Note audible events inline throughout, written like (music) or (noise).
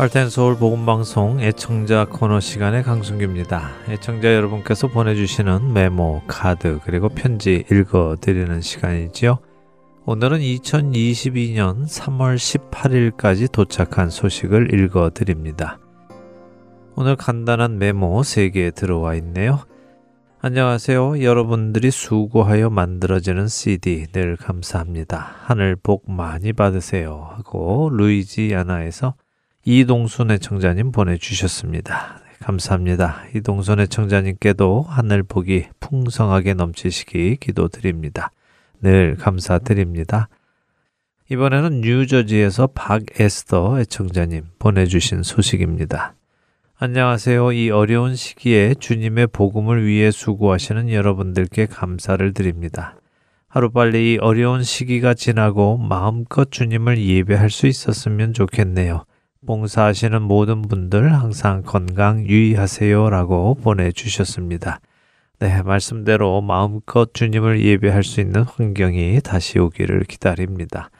할텐 서울 복음 방송 애청자 코너 시간의 강순규입니다. 애청자 여러분께서 보내주시는 메모, 카드 그리고 편지 읽어드리는 시간이지요. 오늘은 2022년 3월 18일까지 도착한 소식을 읽어드립니다. 오늘 간단한 메모 3개 들어와 있네요. 안녕하세요. 여러분들이 수고하여 만들어지는 CD 늘 감사합니다. 하늘 복 많이 받으세요. 하고 루이지아나에서 이동순 애청자님 보내주셨습니다. 네, 감사합니다. 이동순 애청자님께도 하늘 복이 풍성하게 넘치시기 기도드립니다. 늘 감사드립니다. 이번에는 뉴저지에서 박에스더 애청자님 보내주신 소식입니다. 안녕하세요. 이 어려운 시기에 주님의 복음을 위해 수고하시는 여러분들께 감사를 드립니다. 하루빨리 이 어려운 시기가 지나고 마음껏 주님을 예배할 수 있었으면 좋겠네요. 봉사하시는 모든 분들 항상 건강 유의하세요 라고 보내주셨습니다. 네, 말씀대로 마음껏 주님을 예배할 수 있는 환경이 다시 오기를 기다립니다.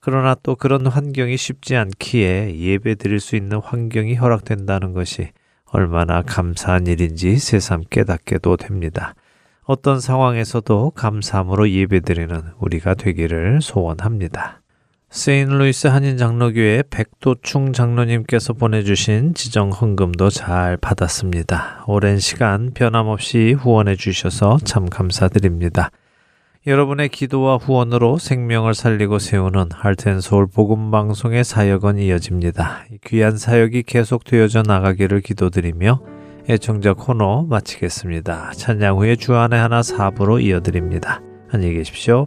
그러나 또 그런 환경이 쉽지 않기에 예배 드릴 수 있는 환경이 허락된다는 것이 얼마나 감사한 일인지 새삼 깨닫게도 됩니다. 어떤 상황에서도 감사함으로 예배 드리는 우리가 되기를 소원합니다. 세인루이스 한인 장로교회 백도충 장로님께서 보내주신 지정 헌금도 잘 받았습니다. 오랜 시간 변함없이 후원해 주셔서 참 감사드립니다. 여러분의 기도와 후원으로 생명을 살리고 세우는 할텐서울 복음방송의 사역은 이어집니다. 귀한 사역이 계속되어져 나가기를 기도드리며 애청자 코너 마치겠습니다. 찬양 후에 주안의 하나 사부로 이어드립니다. 안녕히 계십시오.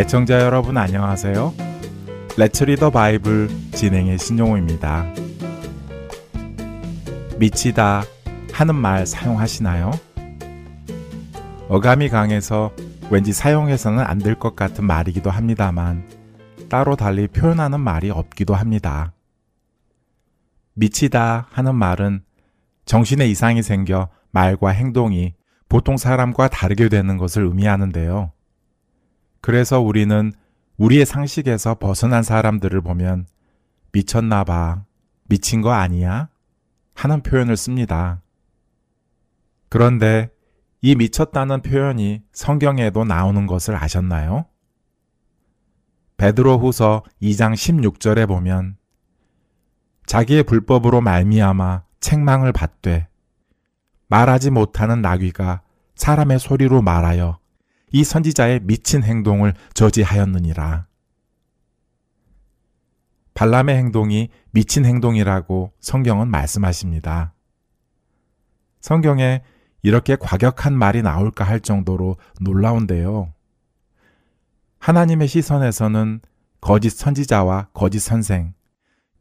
애청자 여러분 안녕하세요. 레츠 리더 바이블 진행의 신용호입니다. 미치다 하는 말 사용하시나요? 어감이 강해서 왠지 사용해서는 안 될 것 같은 말이기도 합니다만 따로 달리 표현하는 말이 없기도 합니다. 미치다 하는 말은 정신에 이상이 생겨 말과 행동이 보통 사람과 다르게 되는 것을 의미하는데요. 그래서 우리는 우리의 상식에서 벗어난 사람들을 보면 미쳤나 봐, 미친 거 아니야? 하는 표현을 씁니다. 그런데 이 미쳤다는 표현이 성경에도 나오는 것을 아셨나요? 베드로 후서 2장 16절에 보면 자기의 불법으로 말미암아 책망을 받되 말하지 못하는 나귀가 사람의 소리로 말하여 이 선지자의 미친 행동을 저지하였느니라. 발람의 행동이 미친 행동이라고 성경은 말씀하십니다. 성경에 이렇게 과격한 말이 나올까 할 정도로 놀라운데요. 하나님의 시선에서는 거짓 선지자와 거짓 선생,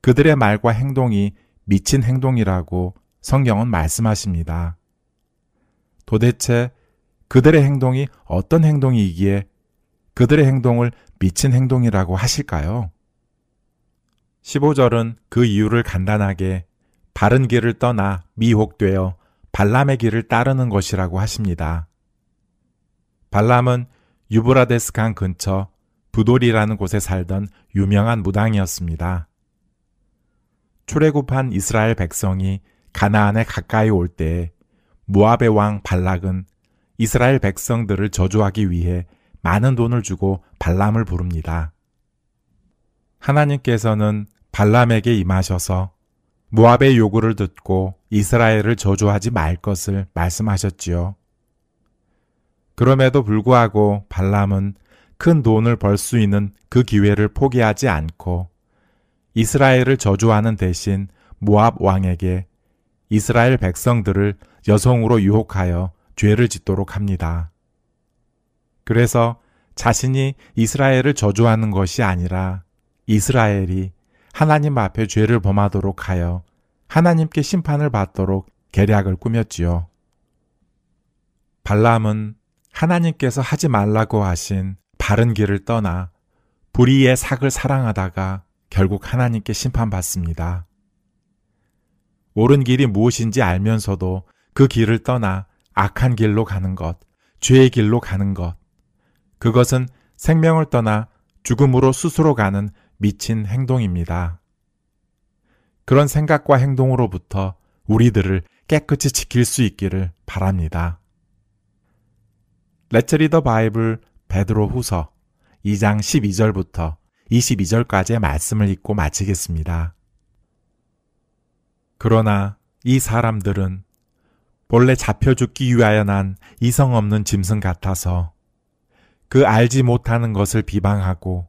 그들의 말과 행동이 미친 행동이라고 성경은 말씀하십니다. 도대체 그들의 행동이 어떤 행동이기에 그들의 행동을 미친 행동이라고 하실까요? 15절은 그 이유를 간단하게 바른 길을 떠나 미혹되어 발람의 길을 따르는 것이라고 하십니다. 발람은 유브라데스 강 근처 부돌이라는 곳에 살던 유명한 무당이었습니다. 출애굽한 이스라엘 백성이 가나안에 가까이 올때 모압의 왕 발락은 이스라엘 백성들을 저주하기 위해 많은 돈을 주고 발람을 부릅니다. 하나님께서는 발람에게 임하셔서 모압의 요구를 듣고 이스라엘을 저주하지 말 것을 말씀하셨지요. 그럼에도 불구하고 발람은 큰 돈을 벌 수 있는 그 기회를 포기하지 않고 이스라엘을 저주하는 대신 모압 왕에게 이스라엘 백성들을 여성으로 유혹하여 죄를 짓도록 합니다. 그래서 자신이 이스라엘을 저주하는 것이 아니라 이스라엘이 하나님 앞에 죄를 범하도록 하여 하나님께 심판을 받도록 계략을 꾸몄지요. 발람은 하나님께서 하지 말라고 하신 바른 길을 떠나 불의의 삭을 사랑하다가 결국 하나님께 심판받습니다. 옳은 길이 무엇인지 알면서도 그 길을 떠나 악한 길로 가는 것, 죄의 길로 가는 것. 그것은 생명을 떠나 죽음으로 스스로 가는 미친 행동입니다. 그런 생각과 행동으로부터 우리들을 깨끗이 지킬 수 있기를 바랍니다. 레츠리더 바이블 베드로 후서 2장 12절부터 22절까지의 말씀을 읽고 마치겠습니다. 그러나 이 사람들은 본래 잡혀 죽기 위하여 난 이성 없는 짐승 같아서 그 알지 못하는 것을 비방하고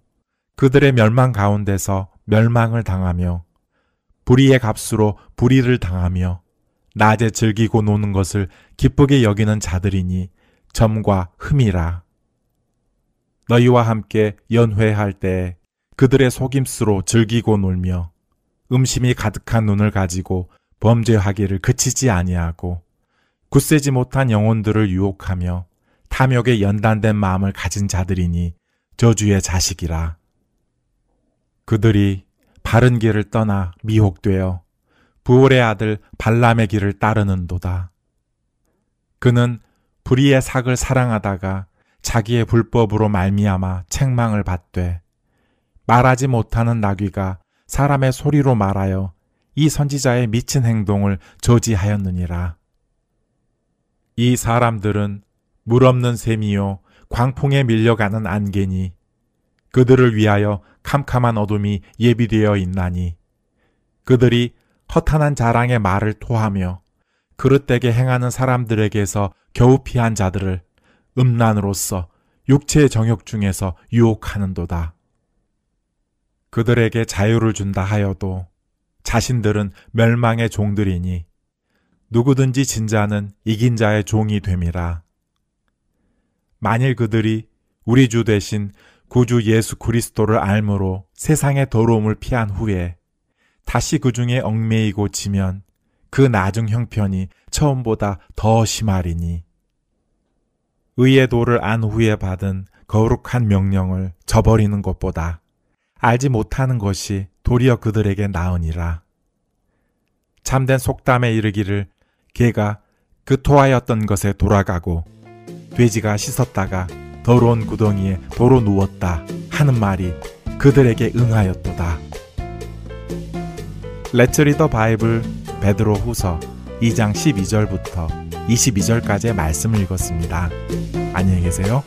그들의 멸망 가운데서 멸망을 당하며 불의의 값으로 불의를 당하며 낮에 즐기고 노는 것을 기쁘게 여기는 자들이니 점과 흠이라. 너희와 함께 연회할 때 그들의 속임수로 즐기고 놀며 음심이 가득한 눈을 가지고 범죄하기를 그치지 아니하고 굳세지 못한 영혼들을 유혹하며 탐욕에 연단된 마음을 가진 자들이니 저주의 자식이라. 그들이 바른 길을 떠나 미혹되어 부올의 아들 발람의 길을 따르는도다. 그는 불의의 삭을 사랑하다가 자기의 불법으로 말미암아 책망을 받되 말하지 못하는 나귀가 사람의 소리로 말하여 이 선지자의 미친 행동을 저지하였느니라. 이 사람들은 물 없는 샘이요 광풍에 밀려가는 안개니 그들을 위하여 캄캄한 어둠이 예비되어 있나니 그들이 허탄한 자랑의 말을 토하며 그릇되게 행하는 사람들에게서 겨우 피한 자들을 음란으로서 육체의 정욕 중에서 유혹하는도다. 그들에게 자유를 준다 하여도 자신들은 멸망의 종들이니 누구든지 진자는 이긴 자의 종이 됨이라. 만일 그들이 우리 주 대신 구주 예수 그리스도를 알므로 세상의 더러움을 피한 후에 다시 그 중에 얽매이고 지면 그 나중 형편이 처음보다 더 심하리니 의의 도를 안 후에 받은 거룩한 명령을 저버리는 것보다 알지 못하는 것이 도리어 그들에게 나으니라. 참된 속담에 이르기를 개가 그 토하였던 것에 돌아가고 돼지가 씻었다가 더러운 구덩이에 도로 누웠다 하는 말이 그들에게 응하였도다. 레츠 리더 바이블 베드로 후서 2장 12절부터 22절까지의 말씀을 읽었습니다. 안녕히 계세요.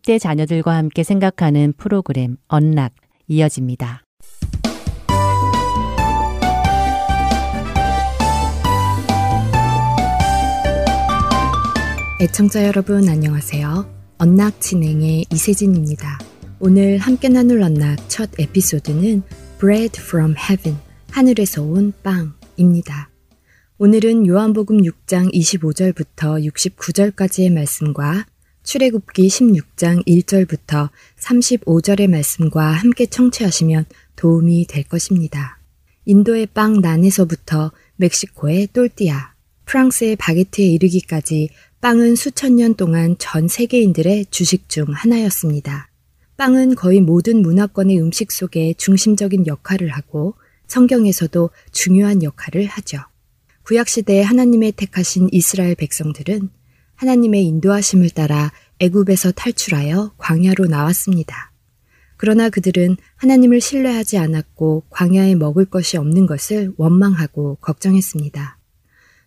10대 자녀들과 함께 생각하는 프로그램 언락 이어집니다. 애청자 여러분 안녕하세요. 언락 진행의 이세진입니다. 오늘 함께 나눌 언락 첫 에피소드는 Bread from Heaven, 하늘에서 온 빵입니다. 오늘은 요한복음 6장 25절부터 69절까지의 말씀과 출애굽기 16장 1절부터 35절의 말씀과 함께 청취하시면 도움이 될 것입니다. 인도의 빵 난에서부터 멕시코의 똘띠아, 프랑스의 바게트에 이르기까지 빵은 수천 년 동안 전 세계인들의 주식 중 하나였습니다. 빵은 거의 모든 문화권의 음식 속에 중심적인 역할을 하고 성경에서도 중요한 역할을 하죠. 구약시대에 하나님의 택하신 이스라엘 백성들은 하나님의 인도하심을 따라 애굽에서 탈출하여 광야로 나왔습니다. 그러나 그들은 하나님을 신뢰하지 않았고 광야에 먹을 것이 없는 것을 원망하고 걱정했습니다.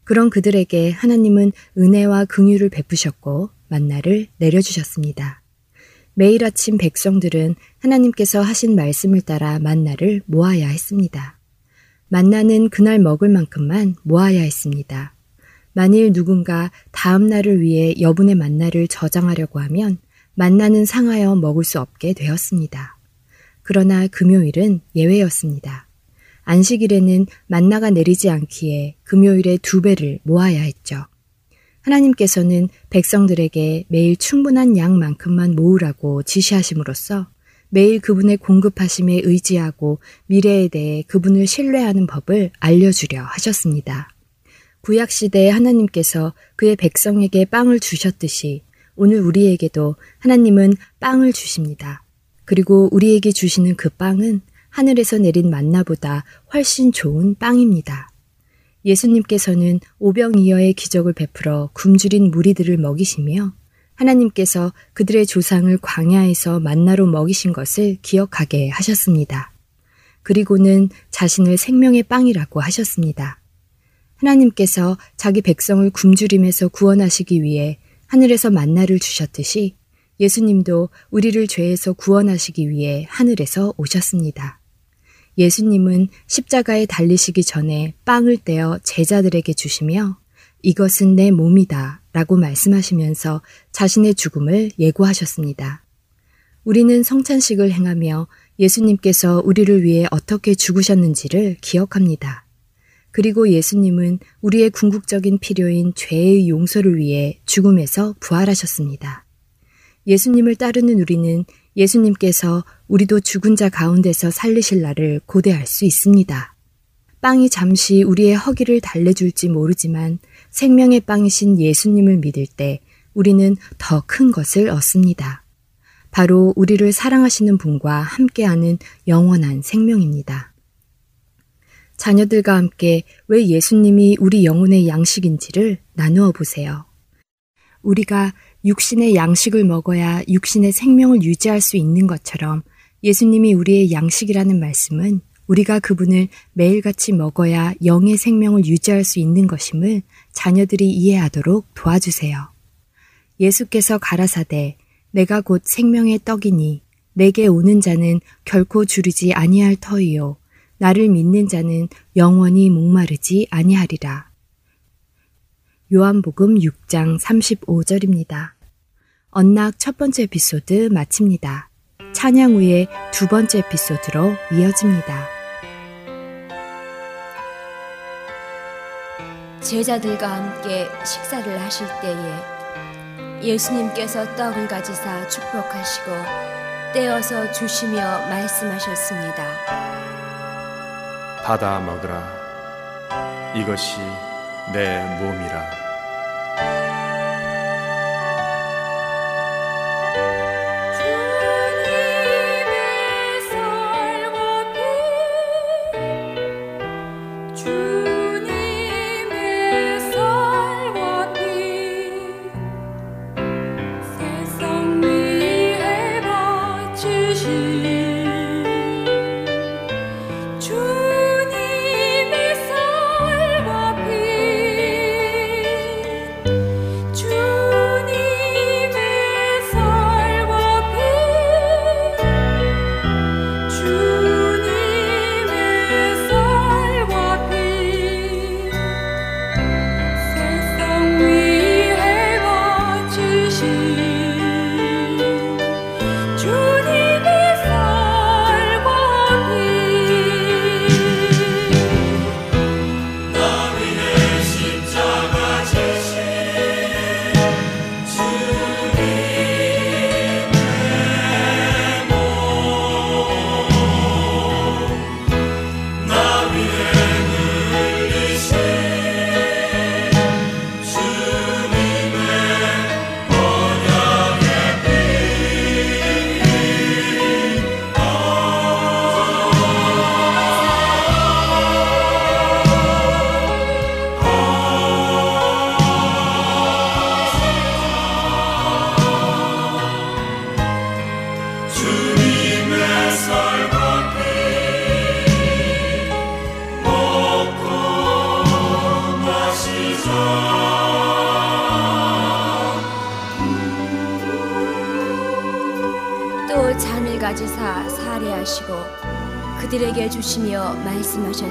그런 그들에게 하나님은 은혜와 긍휼을 베푸셨고 만나를 내려주셨습니다. 매일 아침 백성들은 하나님께서 하신 말씀을 따라 만나를 모아야 했습니다. 만나는 그날 먹을 만큼만 모아야 했습니다. 만일 누군가 다음 날을 위해 여분의 만나를 저장하려고 하면 만나는 상하여 먹을 수 없게 되었습니다. 그러나 금요일은 예외였습니다. 안식일에는 만나가 내리지 않기에 금요일에 두 배를 모아야 했죠. 하나님께서는 백성들에게 매일 충분한 양만큼만 모으라고 지시하심으로써 매일 그분의 공급하심에 의지하고 미래에 대해 그분을 신뢰하는 법을 알려주려 하셨습니다. 구약시대에 하나님께서 그의 백성에게 빵을 주셨듯이 오늘 우리에게도 하나님은 빵을 주십니다. 그리고 우리에게 주시는 그 빵은 하늘에서 내린 만나보다 훨씬 좋은 빵입니다. 예수님께서는 오병이어의 기적을 베풀어 굶주린 무리들을 먹이시며 하나님께서 그들의 조상을 광야에서 만나로 먹이신 것을 기억하게 하셨습니다. 그리고는 자신을 생명의 빵이라고 하셨습니다. 하나님께서 자기 백성을 굶주림에서 구원하시기 위해 하늘에서 만나를 주셨듯이 예수님도 우리를 죄에서 구원하시기 위해 하늘에서 오셨습니다. 예수님은 십자가에 달리시기 전에 빵을 떼어 제자들에게 주시며 이것은 내 몸이다 라고 말씀하시면서 자신의 죽음을 예고하셨습니다. 우리는 성찬식을 행하며 예수님께서 우리를 위해 어떻게 죽으셨는지를 기억합니다. 그리고 예수님은 우리의 궁극적인 필요인 죄의 용서를 위해 죽음에서 부활하셨습니다. 예수님을 따르는 우리는 예수님께서 우리도 죽은 자 가운데서 살리실 날을 고대할 수 있습니다. 빵이 잠시 우리의 허기를 달래줄지 모르지만 생명의 빵이신 예수님을 믿을 때 우리는 더 큰 것을 얻습니다. 바로 우리를 사랑하시는 분과 함께하는 영원한 생명입니다. 자녀들과 함께 왜 예수님이 우리 영혼의 양식인지를 나누어 보세요. 우리가 육신의 양식을 먹어야 육신의 생명을 유지할 수 있는 것처럼 예수님이 우리의 양식이라는 말씀은 우리가 그분을 매일같이 먹어야 영의 생명을 유지할 수 있는 것임을 자녀들이 이해하도록 도와주세요. 예수께서 가라사대 내가 곧 생명의 떡이니 내게 오는 자는 결코 주르지 아니할 터이요 나를 믿는 자는 영원히 목마르지 아니하리라. 요한복음 6장 35절입니다. 언락 첫 번째 에피소드 마칩니다. 찬양 후에 두 번째 에피소드로 이어집니다. 제자들과 함께 식사를 하실 때에 예수님께서 떡을 가지사 축복하시고 떼어서 주시며 말씀하셨습니다. 받아 먹으라. 이것이 내 몸이라.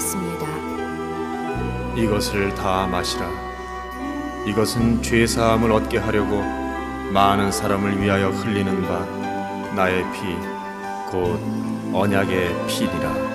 말씀하셨습니다. 이것을 다 마시라. 이것은 죄 사함을 얻게 하려고 많은 사람을 위하여 흘리는 바 나의 피, 곧 언약의 피니라.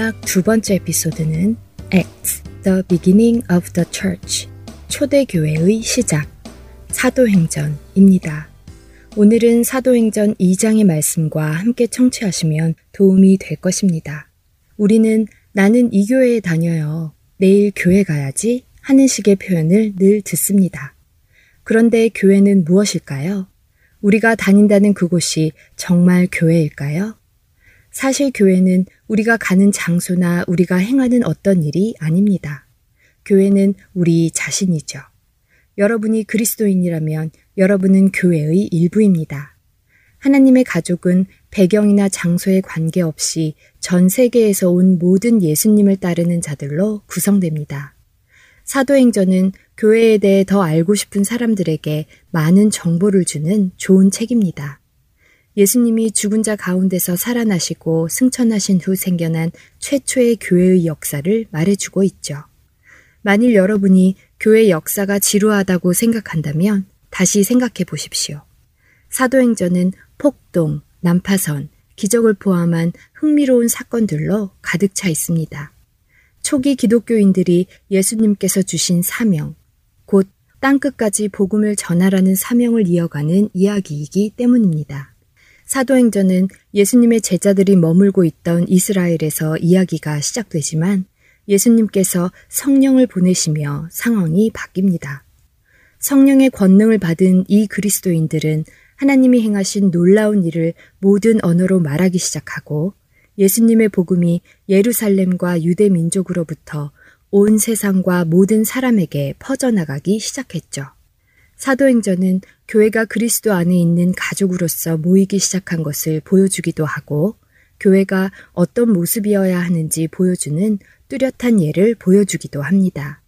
언락 두 번째 에피소드는 Acts, The Beginning of the Church, 초대교회의 시작, 사도행전입니다. 오늘은 사도행전 2장의 말씀과 함께 청취하시면 도움이 될 것입니다. 우리는 나는 이 교회에 다녀요. 내일 교회 가야지 하는 식의 표현을 늘 듣습니다. 그런데 교회는 무엇일까요? 우리가 다닌다는 그곳이 정말 교회일까요? 사실 교회는 우리가 가는 장소나 우리가 행하는 어떤 일이 아닙니다. 교회는 우리 자신이죠. 여러분이 그리스도인이라면 여러분은 교회의 일부입니다. 하나님의 가족은 배경이나 장소에 관계없이 전 세계에서 온 모든 예수님을 따르는 자들로 구성됩니다. 사도행전은 교회에 대해 더 알고 싶은 사람들에게 많은 정보를 주는 좋은 책입니다. 예수님이 죽은 자 가운데서 살아나시고 승천하신 후 생겨난 최초의 교회의 역사를 말해주고 있죠. 만일 여러분이 교회 역사가 지루하다고 생각한다면 다시 생각해 보십시오. 사도행전은 폭동, 난파선, 기적을 포함한 흥미로운 사건들로 가득 차 있습니다. 초기 기독교인들이 예수님께서 주신 사명, 곧 땅끝까지 복음을 전하라는 사명을 이어가는 이야기이기 때문입니다. 사도행전은 예수님의 제자들이 머물고 있던 이스라엘에서 이야기가 시작되지만 예수님께서 성령을 보내시며 상황이 바뀝니다. 성령의 권능을 받은 이 그리스도인들은 하나님이 행하신 놀라운 일을 모든 언어로 말하기 시작하고 예수님의 복음이 예루살렘과 유대 민족으로부터 온 세상과 모든 사람에게 퍼져나가기 시작했죠. 사도행전은 교회가 그리스도 안에 있는 가족으로서 모이기 시작한 것을 보여주기도 하고 교회가 어떤 모습이어야 하는지 보여주는 뚜렷한 예를 보여주기도 합니다.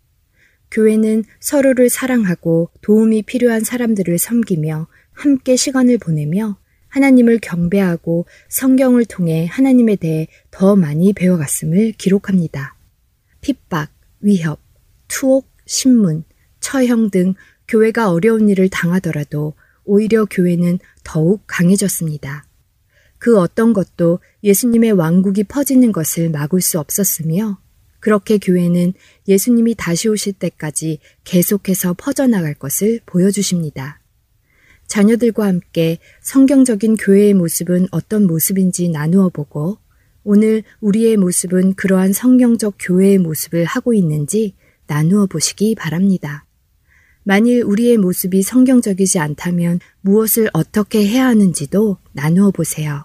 교회는 서로를 사랑하고 도움이 필요한 사람들을 섬기며 함께 시간을 보내며 하나님을 경배하고 성경을 통해 하나님에 대해 더 많이 배워갔음을 기록합니다. 핍박, 위협, 투옥, 신문, 처형 등 교회가 어려운 일을 당하더라도 오히려 교회는 더욱 강해졌습니다. 그 어떤 것도 예수님의 왕국이 퍼지는 것을 막을 수 없었으며 그렇게 교회는 예수님이 다시 오실 때까지 계속해서 퍼져나갈 것을 보여주십니다. 자녀들과 함께 성경적인 교회의 모습은 어떤 모습인지 나누어 보고 오늘 우리의 모습은 그러한 성경적 교회의 모습을 하고 있는지 나누어 보시기 바랍니다. 만일 우리의 모습이 성경적이지 않다면 무엇을 어떻게 해야 하는지도 나누어 보세요.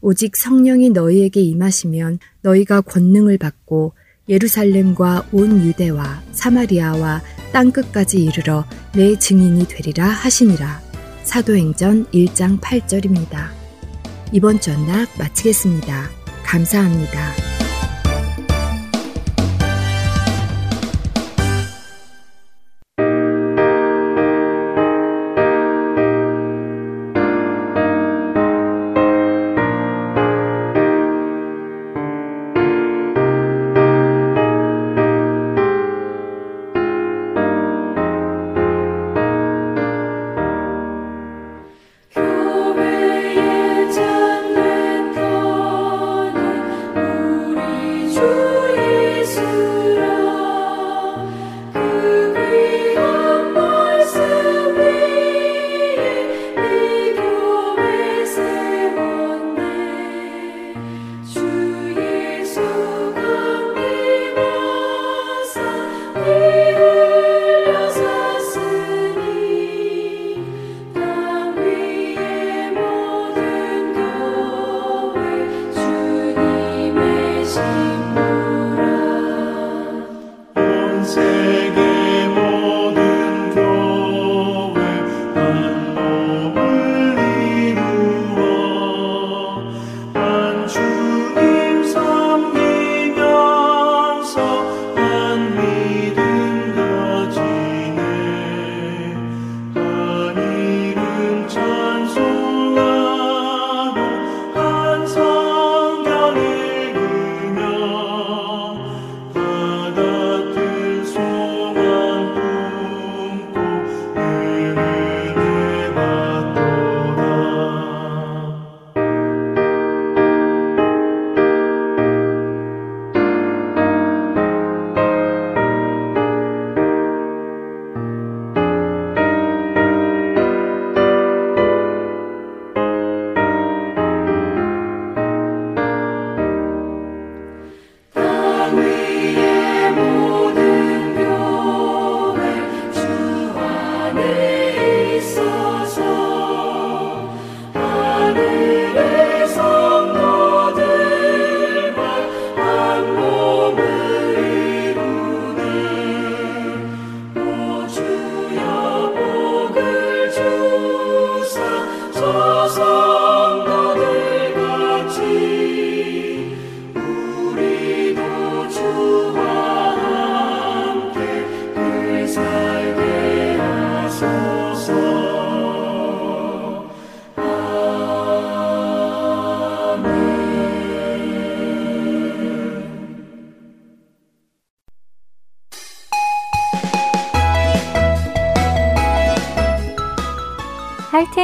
오직 성령이 너희에게 임하시면 너희가 권능을 받고 예루살렘과 온 유대와 사마리아와 땅 끝까지 이르러 내 증인이 되리라 하시니라. 사도행전 1장 8절입니다. 이번 전락 마치겠습니다. 감사합니다.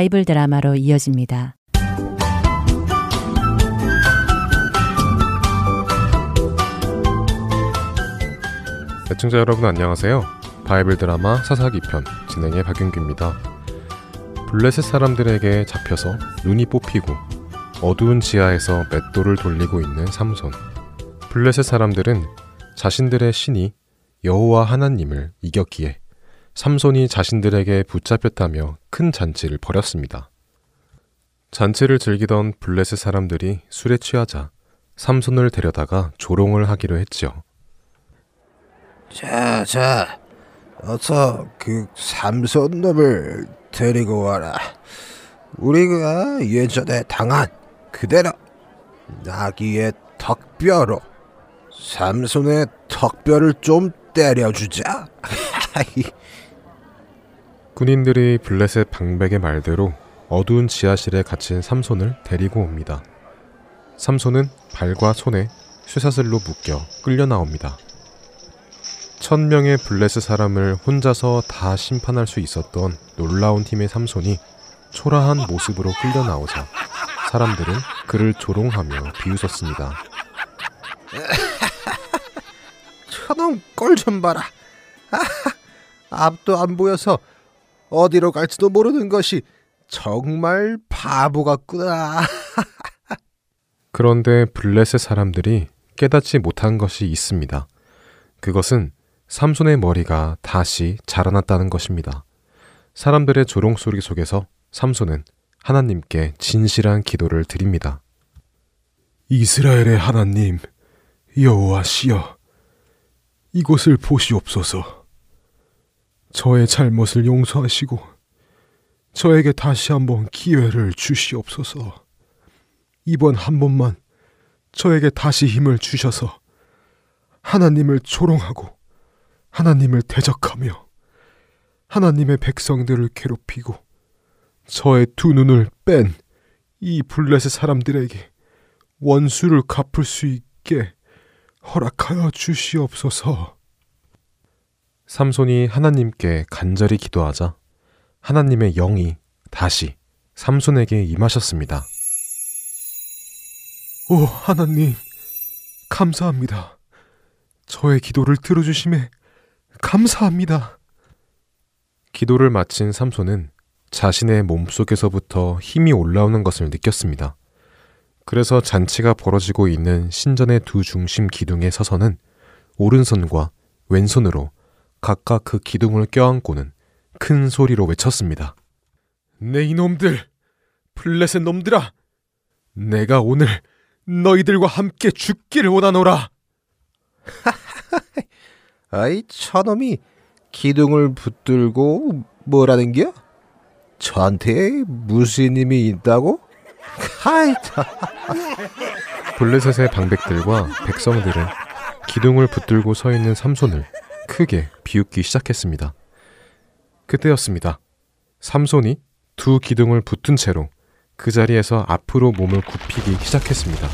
바이블 드라마로 이어집니다. 애청자 여러분 안녕하세요. 바이블 드라마 사사기 편 진행의 박윤규입니다. 블레셋 사람들에게 잡혀서 눈이 뽑히고 어두운 지하에서 맷돌을 돌리고 있는 삼손. 블레셋 사람들은 자신들의 신이 여호와 하나님을 이겼기에 삼손이 자신들에게 붙잡혔다며 큰 잔치를 벌였습니다. 잔치를 즐기던 블레셋 사람들이 술에 취하자 삼손을 데려다가 조롱을 하기로 했지요. 자, 자, 어서 그 삼손 놈을 데리고 와라. 우리가 예전에 당한 그대로 나귀의 턱뼈로 삼손의 턱뼈를 좀 때려주자. (laughs) 군인들이 블레셋 방백의 말대로 어두운 지하실에 갇힌 삼손을 데리고 옵니다. 삼손은 발과 손에 쇠사슬로 묶여 끌려 나옵니다. 천 명의 블레셋 사람을 혼자서 다 심판할 수 있었던 놀라운 힘의 삼손이 초라한 모습으로 끌려 나오자 사람들은 그를 조롱하며 비웃었습니다. (laughs) 저놈 꼴 좀 봐라. 앞도 안 보여서 어디로 갈지도 모르는 것이 정말 바보 같구나. 그런데 블레셋 사람들이 깨닫지 못한 것이 있습니다. 그것은 삼손의 머리가 다시 자라났다는 것입니다. 사람들의 조롱 소리 속에서 삼손은 하나님께 진실한 기도를 드립니다. 이스라엘의 하나님 여호와시여 이곳을 보시옵소서. 저의 잘못을 용서하시고 저에게 다시 한번 기회를 주시옵소서. 이번 한 번만 저에게 다시 힘을 주셔서 하나님을 조롱하고 하나님을 대적하며 하나님의 백성들을 괴롭히고 저의 두 눈을 뺀 이 블레셋 사람들에게 원수를 갚을 수 있게 허락하여 주시옵소서. 삼손이 하나님께 간절히 기도하자 하나님의 영이 다시 삼손에게 임하셨습니다. 오 하나님 감사합니다. 저의 기도를 들어주심에 감사합니다. 기도를 마친 삼손은 자신의 몸속에서부터 힘이 올라오는 것을 느꼈습니다. 그래서 잔치가 벌어지고 있는 신전의 두 중심 기둥에 서서는 오른손과 왼손으로 각각 그 기둥을 껴안고는 큰 소리로 외쳤습니다. 내 이놈들, 블레셋 놈들아, 내가 오늘 너희들과 함께 죽기를 원하노라. (laughs) 아이 저놈이 기둥을 붙들고 뭐라는 겨? 저한테 무슨 힘이 있다고? 하이 블레셋의 방백들과 백성들은 기둥을 붙들고 서 있는 삼손을 크게 비웃기 시작했습니다. 그때였습니다. 삼손이 두 기둥을 붙은 채로 그 자리에서 앞으로 몸을 굽히기 시작했습니다.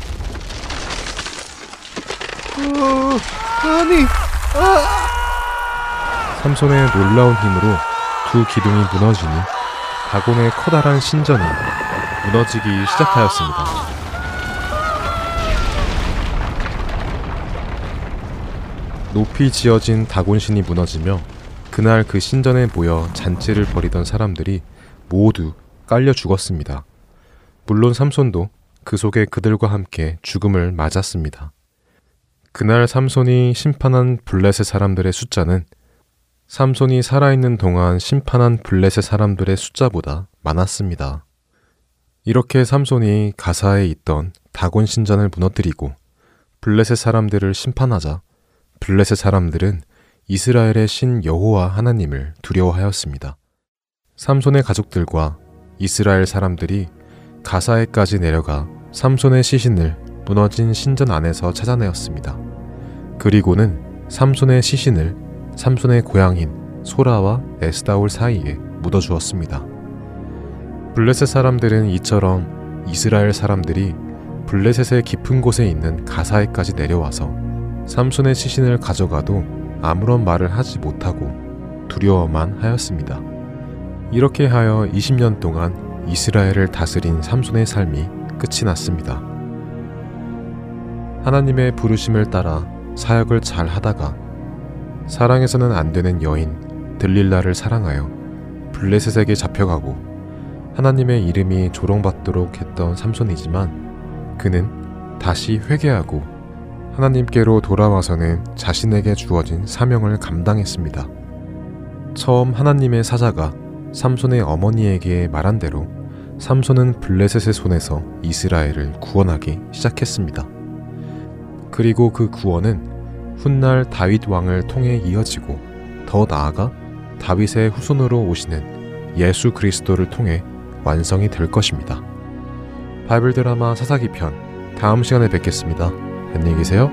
어, 아니, 아. 삼손의 놀라운 힘으로 두 기둥이 무너지니 다곤의 커다란 신전이 무너지기 시작하였습니다. 높이 지어진 다곤신이 무너지며 그날 그 신전에 모여 잔치를 벌이던 사람들이 모두 깔려 죽었습니다. 물론 삼손도 그 속에 그들과 함께 죽음을 맞았습니다. 그날 삼손이 심판한 블레셋 사람들의 숫자는 삼손이 살아있는 동안 심판한 블레셋 사람들의 숫자보다 많았습니다. 이렇게 삼손이 가사에 있던 다곤 신전을 무너뜨리고 블레셋 사람들을 심판하자 블레셋 사람들은 이스라엘의 신 여호와 하나님을 두려워하였습니다. 삼손의 가족들과 이스라엘 사람들이 가사에까지 내려가 삼손의 시신을 무너진 신전 안에서 찾아내었습니다. 그리고는 삼손의 시신을 삼손의 고향인 소라와 에스다올 사이에 묻어주었습니다. 블레셋 사람들은 이처럼 이스라엘 사람들이 블레셋의 깊은 곳에 있는 가사에까지 내려와서 삼손의 시신을 가져가도 아무런 말을 하지 못하고 두려워만 하였습니다. 이렇게 하여 20년 동안 이스라엘을 다스린 삼손의 삶이 끝이 났습니다. 하나님의 부르심을 따라 사역을 잘 하다가 사랑해서는 안 되는 여인 들릴라를 사랑하여 블레셋에게 잡혀가고 하나님의 이름이 조롱받도록 했던 삼손이지만 그는 다시 회개하고 하나님께로 돌아와서는 자신에게 주어진 사명을 감당했습니다. 처음 하나님의 사자가 삼손의 어머니에게 말한 대로 삼손은 블레셋의 손에서 이스라엘을 구원하기 시작했습니다. 그리고 그 구원은 훗날 다윗 왕을 통해 이어지고 더 나아가 다윗의 후손으로 오시는 예수 그리스도를 통해 완성이 될 것입니다. 바이블 드라마 사사기 편 다음 시간에 뵙겠습니다. 안녕히 계세요.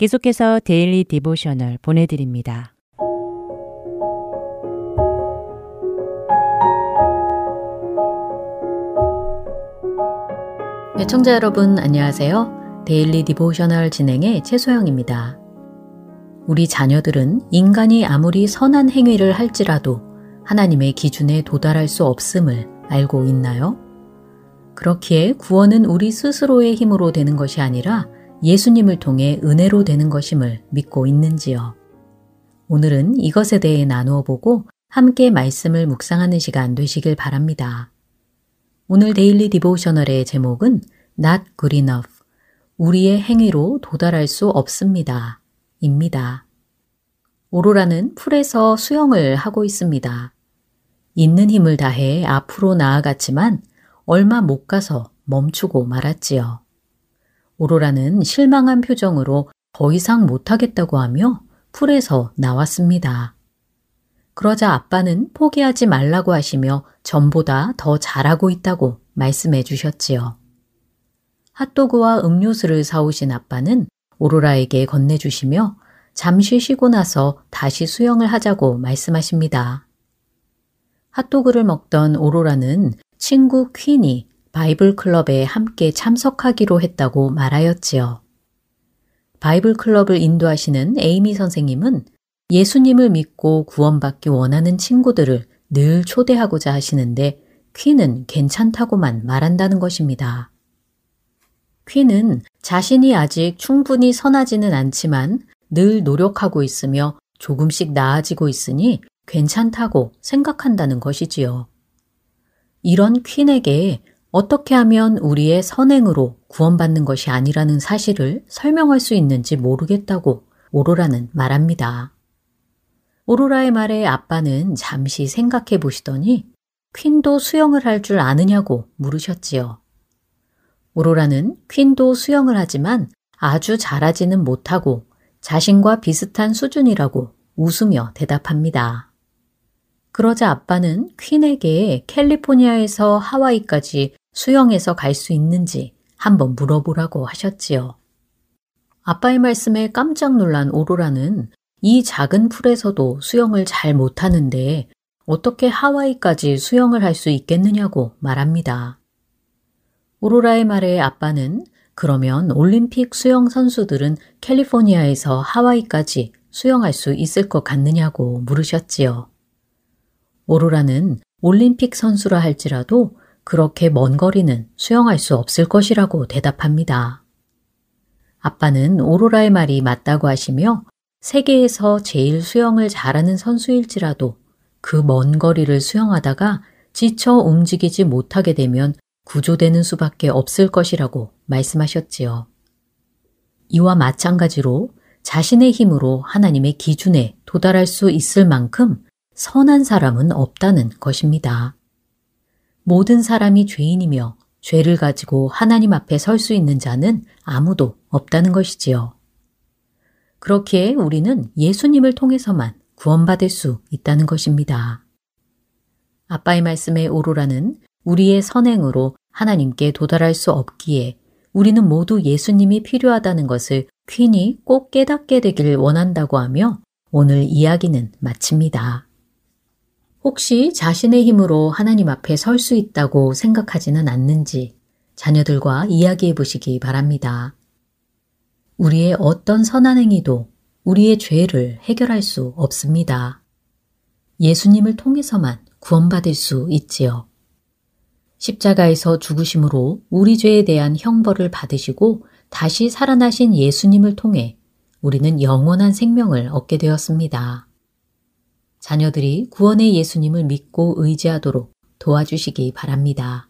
계속해서 Daily Devotional 보내드립니다. 애청자 여러분 안녕하세요. Daily Devotional 진행의 최소영입니다. 우리 자녀들은 인간이 아무리 선한 행위를 할지라도 하나님의 기준에 도달할 수 없음을 알고 있나요? 그렇기에 구원은 우리 스스로의 힘으로 되는 것이 아니라 예수님을 통해 은혜로 되는 것임을 믿고 있는지요. 오늘은 이것에 대해 나누어 보고 함께 말씀을 묵상하는 시간 되시길 바랍니다. 오늘 Daily Devotional의 제목은 Not Good Enough. 우리의 행위로 도달할 수 없습니다. 입니다. 오로라는 풀에서 수영을 하고 있습니다. 있는 힘을 다해 앞으로 나아갔지만 얼마 못 가서 멈추고 말았지요. 오로라는 실망한 표정으로 더 이상 못하겠다고 하며 풀에서 나왔습니다. 그러자 아빠는 포기하지 말라고 하시며 전보다 더 잘하고 있다고 말씀해 주셨지요. 핫도그와 음료수를 사오신 아빠는 오로라에게 건네주시며 잠시 쉬고 나서 다시 수영을 하자고 말씀하십니다. 핫도그를 먹던 오로라는 친구 퀸이 바이블 클럽에 함께 참석하기로 했다고 말하였지요. 바이블 클럽을 인도하시는 에이미 선생님은 예수님을 믿고 구원받기 원하는 친구들을 늘 초대하고자 하시는데 퀸은 괜찮다고만 말한다는 것입니다. 퀸은 자신이 아직 충분히 선하지는 않지만 늘 노력하고 있으며 조금씩 나아지고 있으니 괜찮다고 생각한다는 것이지요. 이런 퀸에게 어떻게 하면 우리의 선행으로 구원받는 것이 아니라는 사실을 설명할 수 있는지 모르겠다고 오로라는 말합니다. 오로라의 말에 아빠는 잠시 생각해 보시더니 퀸도 수영을 할 줄 아느냐고 물으셨지요. 오로라는 퀸도 수영을 하지만 아주 잘하지는 못하고 자신과 비슷한 수준이라고 웃으며 대답합니다. 그러자 아빠는 퀸에게 캘리포니아에서 하와이까지 수영해서 갈 수 있는지 한번 물어보라고 하셨지요. 아빠의 말씀에 깜짝 놀란 오로라는 이 작은 풀에서도 수영을 잘 못하는데 어떻게 하와이까지 수영을 할 수 있겠느냐고 말합니다. 오로라의 말에 아빠는 그러면 올림픽 수영 선수들은 캘리포니아에서 하와이까지 수영할 수 있을 것 같느냐고 물으셨지요. 오로라는 올림픽 선수라 할지라도 그렇게 먼 거리는 수영할 수 없을 것이라고 대답합니다. 아빠는 오로라의 말이 맞다고 하시며 세계에서 제일 수영을 잘하는 선수일지라도 그 먼 거리를 수영하다가 지쳐 움직이지 못하게 되면 구조되는 수밖에 없을 것이라고 말씀하셨지요. 이와 마찬가지로 자신의 힘으로 하나님의 기준에 도달할 수 있을 만큼 선한 사람은 없다는 것입니다. 모든 사람이 죄인이며 죄를 가지고 하나님 앞에 설 수 있는 자는 아무도 없다는 것이지요. 그렇기에 우리는 예수님을 통해서만 구원받을 수 있다는 것입니다. 아빠의 말씀에 오로라는 우리의 선행으로 하나님께 도달할 수 없기에 우리는 모두 예수님이 필요하다는 것을 퀸이 꼭 깨닫게 되길 원한다고 하며 오늘 이야기는 마칩니다. 혹시 자신의 힘으로 하나님 앞에 설 수 있다고 생각하지는 않는지 자녀들과 이야기해 보시기 바랍니다. 우리의 어떤 선한 행위도 우리의 죄를 해결할 수 없습니다. 예수님을 통해서만 구원받을 수 있지요. 십자가에서 죽으심으로 우리 죄에 대한 형벌을 받으시고 다시 살아나신 예수님을 통해 우리는 영원한 생명을 얻게 되었습니다. 자녀들이 구원의 예수님을 믿고 의지하도록 도와주시기 바랍니다.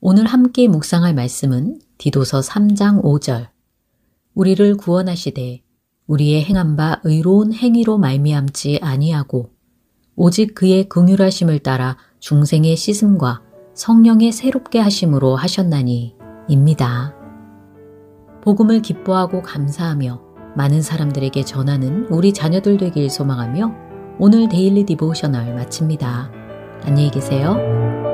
오늘 함께 묵상할 말씀은 디도서 3장 5절. 우리를 구원하시되 우리의 행한 바 의로운 행위로 말미암지 아니하고 오직 그의 긍휼하심을 따라 중생의 씻음과 성령의 새롭게 하심으로 하셨나니 입니다. 복음을 기뻐하고 감사하며 많은 사람들에게 전하는 우리 자녀들 되길 소망하며 오늘 daily devotional 마칩니다. 안녕히 계세요.